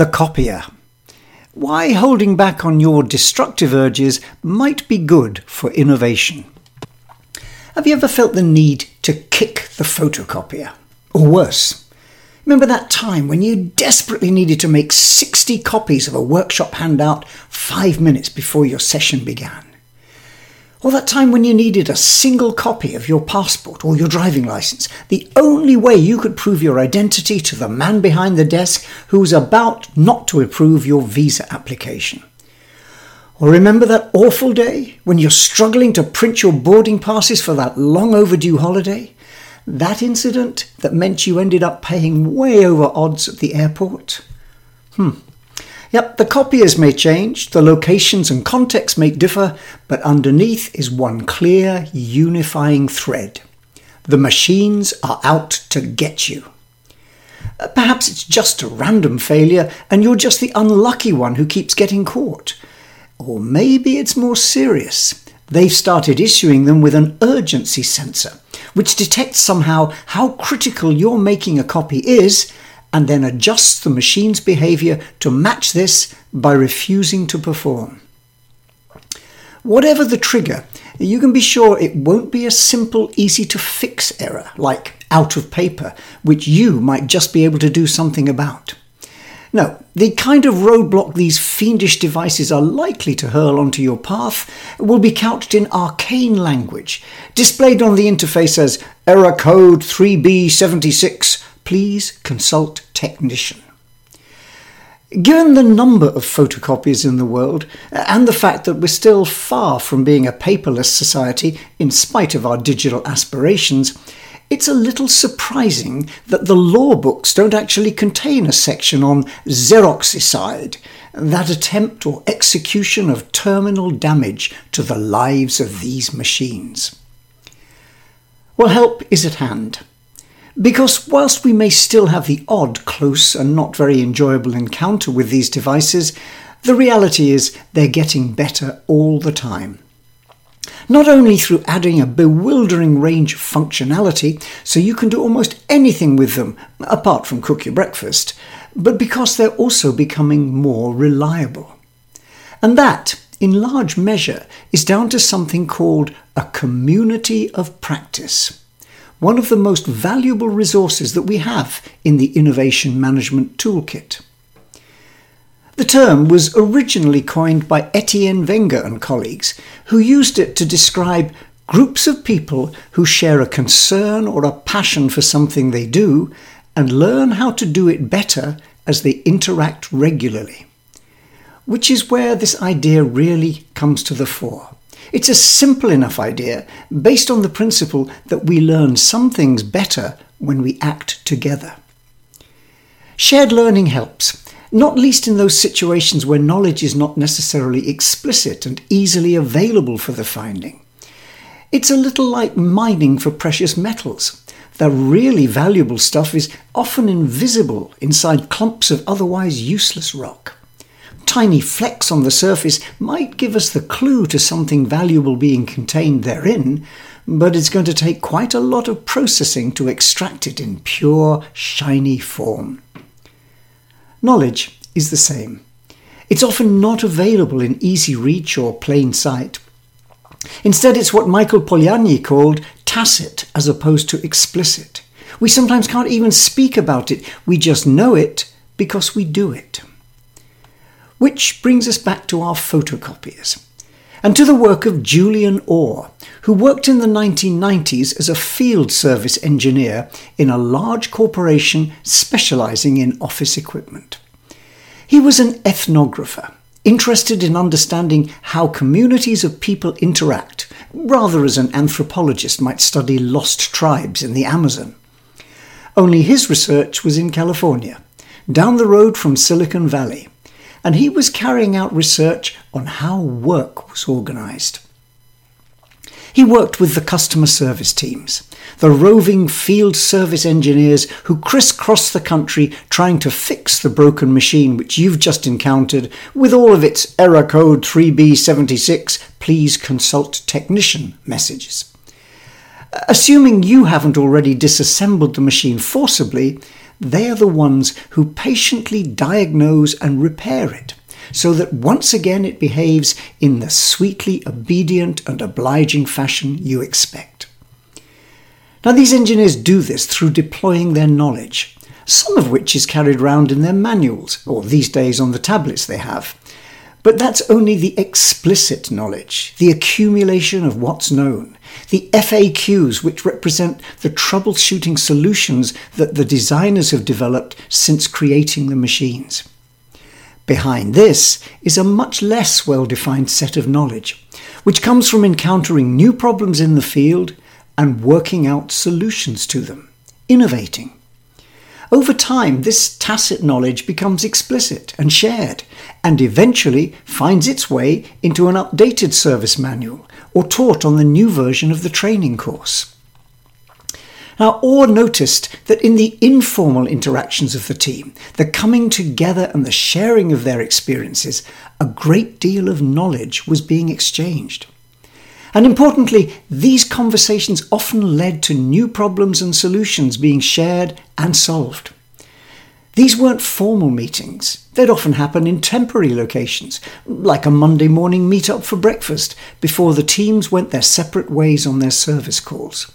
the copier. Why holding back on your destructive urges might be good for innovation. Have you ever felt the need to kick the photocopier? Or worse, remember that time when you desperately needed to make 60 copies of a workshop handout five minutes before your session began? Or that time when you needed a single copy of your passport or your driving license, the only way you could prove your identity to the man behind the desk who was about not to approve your visa application. Or remember that awful day when you're struggling to print your boarding passes for that long overdue holiday? That incident that meant you ended up paying way over odds at the airport? Hmm. Yep, the copiers may change, the locations and context may differ, but underneath is one clear, unifying thread. The machines are out to get you. Uh, perhaps it's just a random failure and you're just the unlucky one who keeps getting caught. Or maybe it's more serious. They've started issuing them with an urgency sensor, which detects somehow how critical your making a copy is and then adjusts the machine's behavior to match this by refusing to perform. Whatever the trigger, you can be sure it won't be a simple, easy to fix error like out of paper, which you might just be able to do something about. No, the kind of roadblock these fiendish devices are likely to hurl onto your path will be couched in arcane language, displayed on the interface as error code 3B76 please consult technician. Given the number of photocopies in the world, uh, and the fact that we're still far from being a paperless society in spite of our digital aspirations, it's a little surprising that the law books don't actually contain a section on xeroxicide, that attempt or execution of terminal damage to the lives of these machines. Well, help is at hand. Because whilst we may still have the odd, close, and not very enjoyable encounter with these devices, the reality is they're getting better all the time. Not only through adding a bewildering range of functionality, so you can do almost anything with them, apart from cook your breakfast, but because they're also becoming more reliable. And that, in large measure, is down to something called a community of practice one of the most valuable resources that we have in the Innovation Management Toolkit. The term was originally coined by Etienne Wenger and colleagues, who used it to describe groups of people who share a concern or a passion for something they do and learn how to do it better as they interact regularly. Which is where this idea really comes to the fore. It's a simple enough idea based on the principle that we learn some things better when we act together. Shared learning helps, not least in those situations where knowledge is not necessarily explicit and easily available for the finding. It's a little like mining for precious metals. The really valuable stuff is often invisible inside clumps of otherwise useless rock tiny flecks on the surface might give us the clue to something valuable being contained therein, but it's going to take quite a lot of processing to extract it in pure, shiny form. Knowledge is the same. It's often not available in easy reach or plain sight. Instead, it's what Michael Polanyi called tacit as opposed to explicit. We sometimes can't even speak about it, we just know it because we do it. Which brings us back to our photocopiers and to the work of Julian Orr, who worked in the 1990s as a field service engineer in a large corporation specializing in office equipment. He was an ethnographer, interested in understanding how communities of people interact, rather as an anthropologist might study lost tribes in the Amazon. Only his research was in California, down the road from Silicon Valley and he was carrying out research on how work was organised. He worked with the customer service teams, the roving field service engineers who crisscross the country trying to fix the broken machine which you've just encountered with all of its error code 3B76, please consult technician messages. Assuming you haven't already disassembled the machine forcibly, they are the ones who patiently diagnose and repair it, so that once again it behaves in the sweetly obedient and obliging fashion you expect. Now, these engineers do this through deploying their knowledge, some of which is carried round in their manuals, or these days on the tablets they have. But that's only the explicit knowledge, the accumulation of what's known, the FAQs, which represent the troubleshooting solutions that the designers have developed since creating the machines. Behind this is a much less well defined set of knowledge, which comes from encountering new problems in the field and working out solutions to them, innovating. Over time, this tacit knowledge becomes explicit and shared, and eventually finds its way into an updated service manual or taught on the new version of the training course. Now, Orr noticed that in the informal interactions of the team, the coming together and the sharing of their experiences, a great deal of knowledge was being exchanged. And importantly, these conversations often led to new problems and solutions being shared and solved. These weren't formal meetings. They'd often happen in temporary locations, like a Monday morning meet-up for breakfast before the teams went their separate ways on their service calls.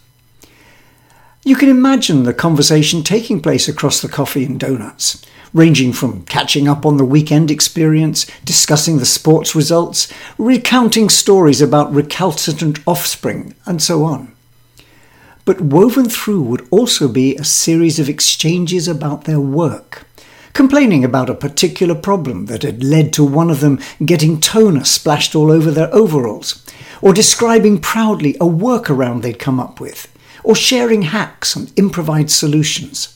You can imagine the conversation taking place across the coffee and donuts ranging from catching up on the weekend experience, discussing the sports results, recounting stories about recalcitrant offspring, and so on. But woven through would also be a series of exchanges about their work, complaining about a particular problem that had led to one of them getting toner splashed all over their overalls, or describing proudly a workaround they'd come up with, or sharing hacks and improvised solutions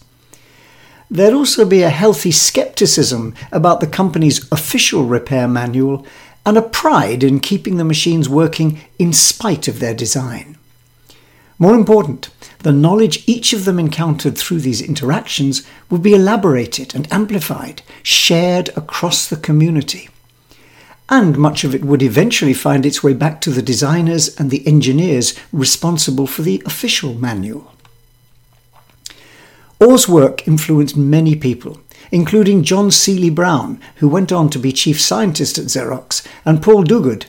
there'd also be a healthy skepticism about the company's official repair manual and a pride in keeping the machines working in spite of their design. More important, the knowledge each of them encountered through these interactions would be elaborated and amplified, shared across the community. And much of it would eventually find its way back to the designers and the engineers responsible for the official manual. Orr's work influenced many people, including John Seely Brown, who went on to be chief scientist at Xerox, and Paul Duguid,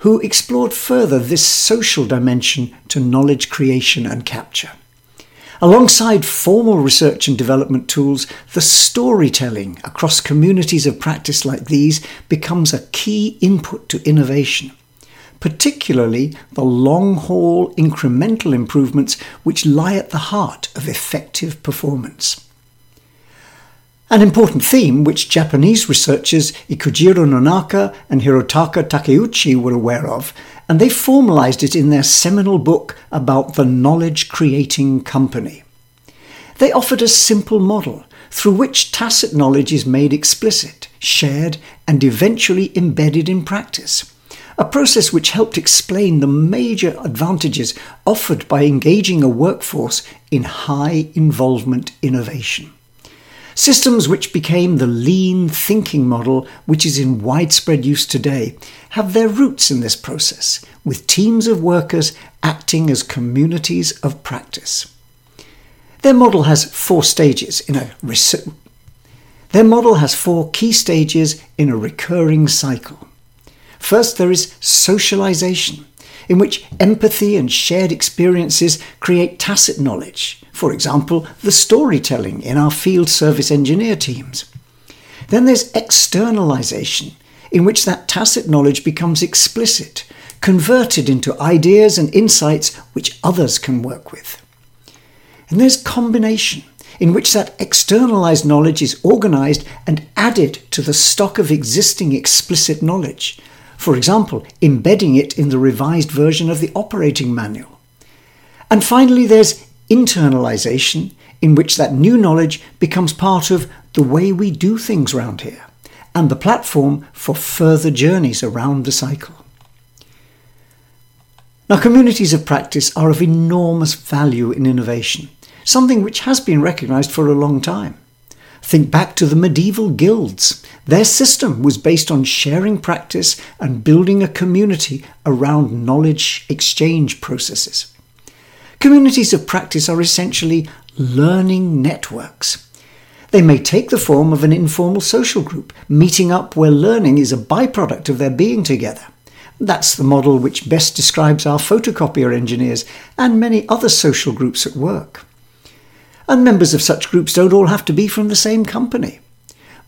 who explored further this social dimension to knowledge creation and capture. Alongside formal research and development tools, the storytelling across communities of practice like these becomes a key input to innovation particularly the long haul incremental improvements which lie at the heart of effective performance. An important theme which Japanese researchers Ikujiro Nonaka and Hirotaka Takeuchi were aware of, and they formalized it in their seminal book about the knowledge creating company. They offered a simple model through which tacit knowledge is made explicit, shared, and eventually embedded in practice a process which helped explain the major advantages offered by engaging a workforce in high involvement innovation. Systems which became the lean thinking model, which is in widespread use today, have their roots in this process, with teams of workers acting as communities of practice. Their model has four stages in a their model has four key stages in a recurring cycle. First, there is socialization, in which empathy and shared experiences create tacit knowledge, for example, the storytelling in our field service engineer teams. Then there's externalization, in which that tacit knowledge becomes explicit, converted into ideas and insights which others can work with. And there's combination, in which that externalized knowledge is organized and added to the stock of existing explicit knowledge, for example, embedding it in the revised version of the operating manual. And finally, there's internalization, in which that new knowledge becomes part of the way we do things around here and the platform for further journeys around the cycle. Now, communities of practice are of enormous value in innovation, something which has been recognized for a long time. Think back to the medieval guilds. Their system was based on sharing practice and building a community around knowledge exchange processes. Communities of practice are essentially learning networks. They may take the form of an informal social group, meeting up where learning is a byproduct of their being together. That's the model which best describes our photocopier engineers and many other social groups at work. And members of such groups don't all have to be from the same company.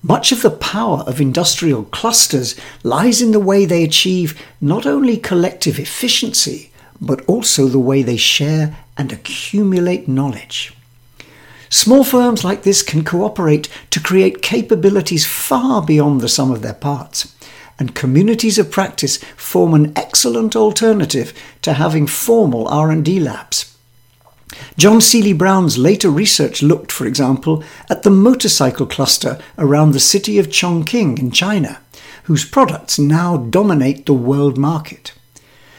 Much of the power of industrial clusters lies in the way they achieve not only collective efficiency, but also the way they share and accumulate knowledge. Small firms like this can cooperate to create capabilities far beyond the sum of their parts, and communities of practice form an excellent alternative to having formal R&D labs. John Seely Brown's later research looked, for example, at the motorcycle cluster around the city of Chongqing in China, whose products now dominate the world market.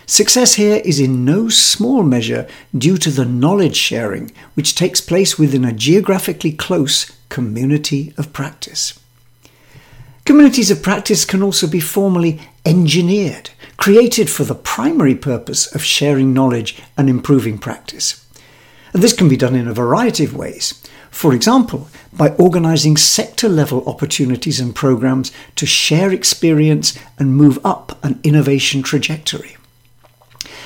Success here is in no small measure due to the knowledge sharing which takes place within a geographically close community of practice. Communities of practice can also be formally engineered, created for the primary purpose of sharing knowledge and improving practice. And this can be done in a variety of ways. For example, by organising sector level opportunities and programs to share experience and move up an innovation trajectory.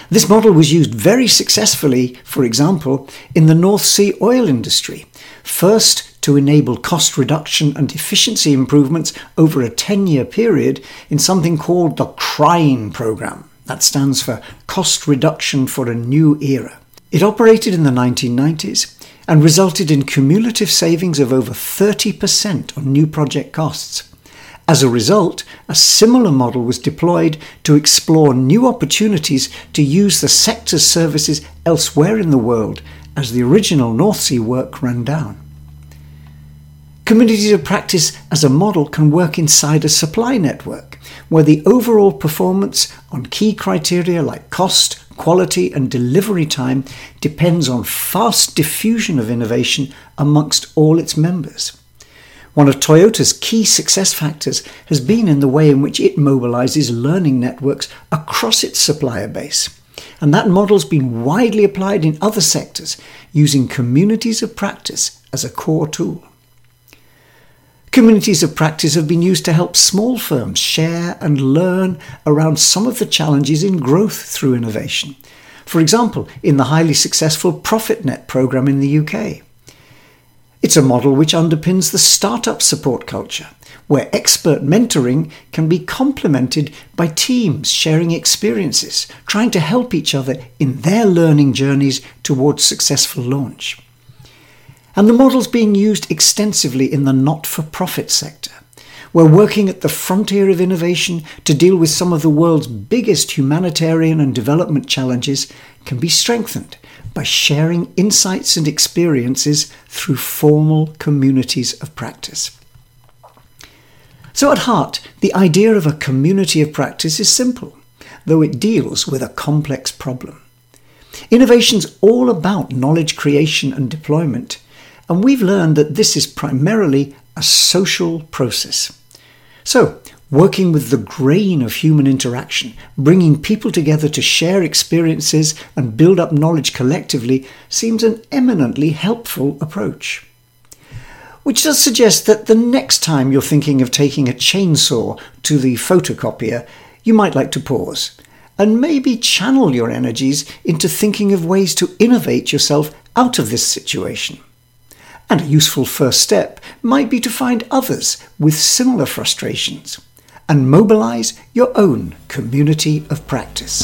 This model was used very successfully, for example, in the North Sea oil industry, first to enable cost reduction and efficiency improvements over a 10 year period in something called the CRINE program. That stands for Cost Reduction for a New Era. It operated in the 1990s and resulted in cumulative savings of over 30% on new project costs. As a result, a similar model was deployed to explore new opportunities to use the sector's services elsewhere in the world as the original North Sea work ran down. Communities of practice as a model can work inside a supply network, where the overall performance on key criteria like cost, quality, and delivery time depends on fast diffusion of innovation amongst all its members. One of Toyota's key success factors has been in the way in which it mobilizes learning networks across its supplier base. And that model's been widely applied in other sectors, using communities of practice as a core tool. Communities of practice have been used to help small firms share and learn around some of the challenges in growth through innovation. For example, in the highly successful ProfitNet program in the UK. It's a model which underpins the startup support culture, where expert mentoring can be complemented by teams sharing experiences, trying to help each other in their learning journeys towards successful launch. And the model's being used extensively in the not for profit sector, where working at the frontier of innovation to deal with some of the world's biggest humanitarian and development challenges can be strengthened by sharing insights and experiences through formal communities of practice. So, at heart, the idea of a community of practice is simple, though it deals with a complex problem. Innovation's all about knowledge creation and deployment, and we've learned that this is primarily a social process. So, working with the grain of human interaction, bringing people together to share experiences and build up knowledge collectively, seems an eminently helpful approach. Which does suggest that the next time you're thinking of taking a chainsaw to the photocopier, you might like to pause and maybe channel your energies into thinking of ways to innovate yourself out of this situation. And a useful first step might be to find others with similar frustrations and mobilize your own community of practice.